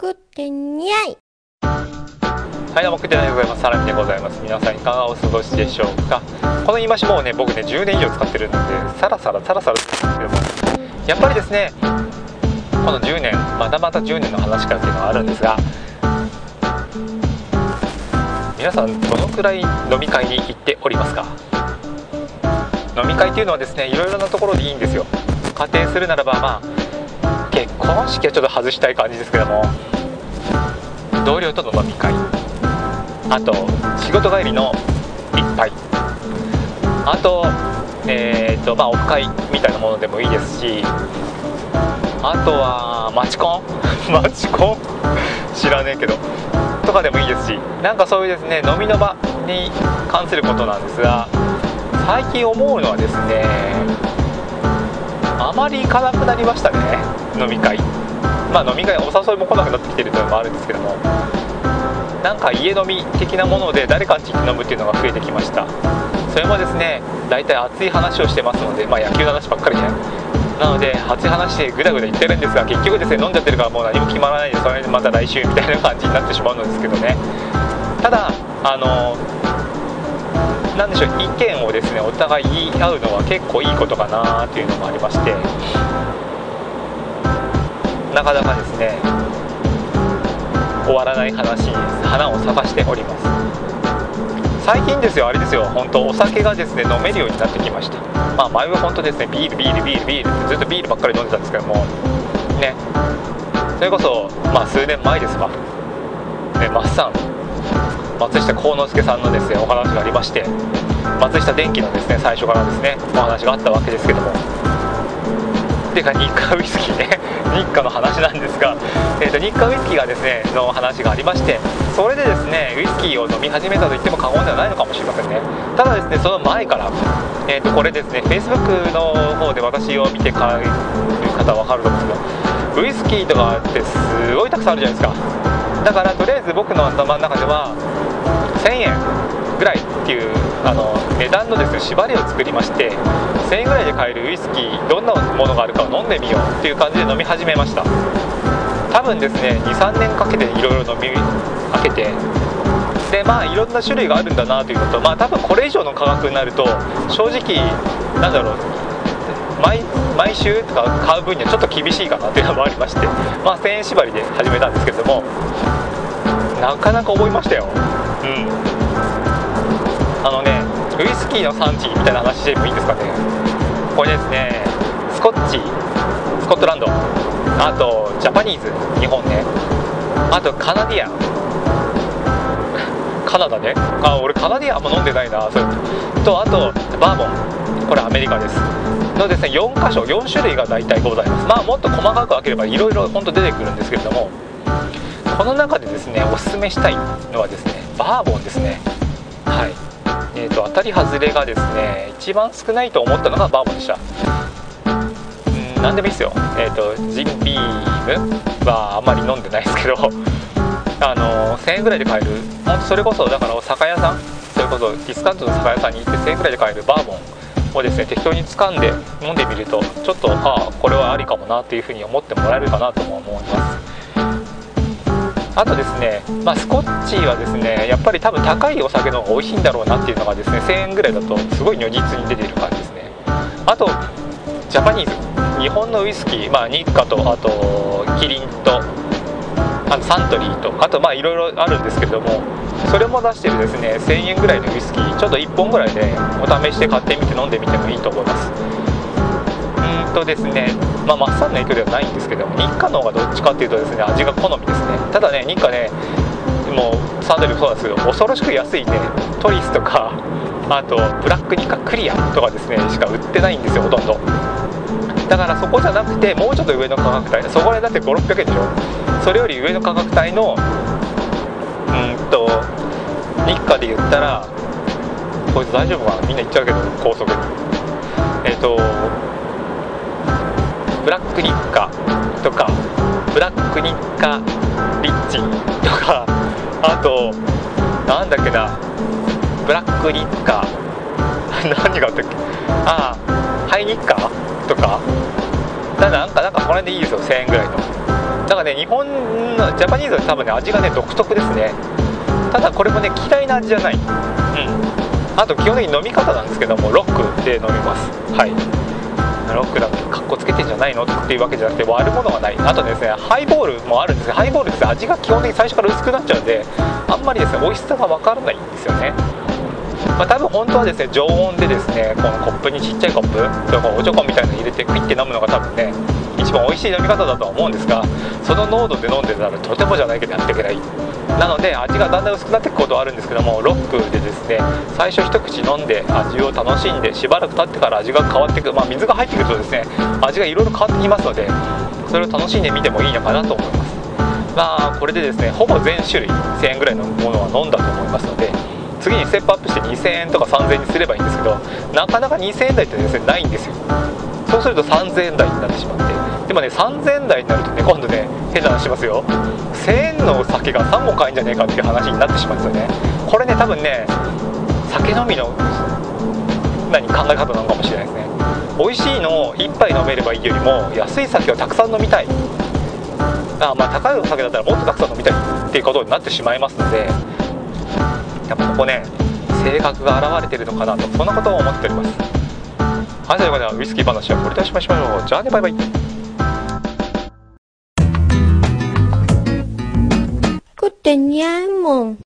食ってにゃい。はいどうも食ってないでございますサラミでございます。皆さんいかがお過ごしでしょうか。この言い回しもうね僕ね10年以上使ってるのでさらさらさらさら使ってるんですけどもやっぱりですねこの10年またまた10年の話からっていうのはあるんですが皆さんどのくらい飲み会に行っておりますか飲み会っていうのはですねいろいろなところでいいんですよ仮定するならばまあ結婚式はちょっと外したい感じですけども。同僚との飲み会。あと仕事帰りの一杯。あとえーとまあオフ会みたいなものでもいいですし。あとはマチコンマチコン知らねえけど。とかでもいいですし。なんかそういうですね飲みの場に関することなんですが最近思うのはですねあまり行かなくなりましたね飲み会。まあ飲み会お誘いも来なくなってきてるというのもあるんですけどもなんか家飲み的なもので誰かんち行って飲むっていうのが増えてきました。それもですね大体熱い話をしてますのでまあ野球の話ばっかりねなので熱い話でぐだぐだ言ってるんですが結局ですね飲んじゃってるからもう何も決まらないでそれでまた来週みたいな感じになってしまうんですけどね。ただあのなんでしょう意見をですねお互い言い合うのは結構いいことかなっていうのもありましてなかなかですね終わらない話に花を咲かしております。最近ですよあれですよ本当お酒がですね飲めるようになってきました。まあ前は本当ですねビールビールビールビールってずっとビールばっかり飲んでたんですけどもね。それこそまあ数年前ですわねマッサン松下幸之助さんのですねお話がありまして松下電器のですね最初からですねお話があったわけですけども。ていうか日課ウイスキーね。日課の話なんですが、えー、と日課ウイスキーがですねの話がありましてそれでですねウイスキーを飲み始めたと言っても過言ではないのかもしれませんね。ただですねその前から、えー、とこれですね Facebook の方で私を見て帰る方は分かると思うんですけどウイスキーとかってすごいたくさんあるじゃないですか。だからとりあえず僕の頭の中では1000円ぐらいっていうあの値段のですね縛りを作りまして1000円ぐらいで買えるウイスキーどんなものがあるかを飲んでみようっていう感じで飲み始めました。多分ですね23年かけていろいろ飲み開けてでまあいろんな種類があるんだなというのとまあ多分これ以上の価格になると正直なんだろう毎毎週とか買う分にはちょっと厳しいかなっていうのもありましてまあ1000円縛りで始めたんですけれどもなかなか思いましたよ。うん。あのねウイスキーの産地みたいな話してもいいんですかね。これですねスコッチスコットランド。あとジャパニーズ。日本ね。あとカナディアン。カナダね。あ俺カナディアンも飲んでないなそれ。とあとバーボン。これアメリカです。のですね4箇所4種類が大体ございます。まあもっと細かく分ければいろいろ本当出てくるんですけれどもこの中でですねおすすめしたいのはですねバーボンですね。はい。えーと、当たり外れがですね一番少ないと思ったのがバーボンでした。うん何でもいいですよ。えっ、ー、とジンビームはあんまり飲んでないですけど あの1000円ぐらいで買える。本当それこそだから酒屋さんそれこそディスカウントの酒屋さんに行って1000円ぐらいで買えるバーボンをですね適当に掴んで飲んでみるとちょっとああこれはありかもなっていうふうに思ってもらえるかなとも思います。あとですね、まあ、スコッチはですねやっぱり多分高いお酒の方が美味しいんだろうなっていうのがですね1000円ぐらいだとすごい如実に出ている感じですね。あとジャパニーズ日本のウイスキー、まあ、日課とあとキリンとあのサントリーとあとまあいろいろあるんですけどもそれも出してるですね1000円ぐらいのウイスキーちょっと1本ぐらいでお試しで買ってみて飲んでみてもいいと思います。うんとですねまあ、マッサンの影響ではないんですけども日課の方がどっちかっていうとですね味が好みですね。ただね日課ねもうサンドリーもそうなんですけど恐ろしく安いねトリスとかあとブラック日課クリアとかですねしか売ってないんですよほとんど。だからそこじゃなくてもうちょっと上の価格帯そこでだって5600円でしょ。それより上の価格帯のうんと日課で言ったらこいつ大丈夫かな？みんな言っちゃうけど高速えっ、ー、とブラック日課とかブラック日課リッチとかあとなんだっけな？ブラック日課。何があったっけ？ああハイ日課とか。だなんかなんかこの辺でいいですよ。1000円ぐらいの。だかね日本のジャパニーズは多分ね味がね独特ですね。ただこれもね嫌いな味じゃない。うん。あと基本的に飲み方なんですけどもロックで飲みます。はい。ロックだとかっこつけてんじゃないのっていうわけじゃなくて割るものがない。あとですねハイボールもあるんです。がハイボールって味が基本的に最初から薄くなっちゃうんであんまりですね美味しさが分からないんですよね。まあ、多分本当はですね常温でですねこのコップにちっちゃいコップとかおちょこみたいなの入れてクイッて飲むのが多分ね一番美味しい飲み方だとは思うんですがその濃度で飲んでたらとてもじゃないけどやっていけない。なので味がだんだん薄くなっていくことはあるんですけどもロックでですね最初一口飲んで味を楽しんでしばらく経ってから味が変わっていくまあ水が入ってくるとですね味がいろいろ変わってきますのでそれを楽しんでみてもいいのかなと思います。まあこれでですねほぼ全種類1000円ぐらいのものは飲んだと思いますので次にステップアップして2000円とか3000円にすればいいんですけどなかなか2000円台ってですねないんですよ。そうすると3000円台になってしまってでもね3000台になるとね今度ね変な話しますよ。1000円のお酒が3本買えんじゃねえかっていう話になってしまうんですよね。これね多分ね酒飲みの何考え方なのかもしれないですね。美味しいのを1杯飲めればいいよりも安い酒をたくさん飲みたい。あまあ高いお酒だったらもっとたくさん飲みたいっていうことになってしまいますのでやっぱここね性格が現れてるのかなとそんなことを思っております。はいということでウイスキー話はこれでおしましましょう。じゃあねバイバイ。Iya.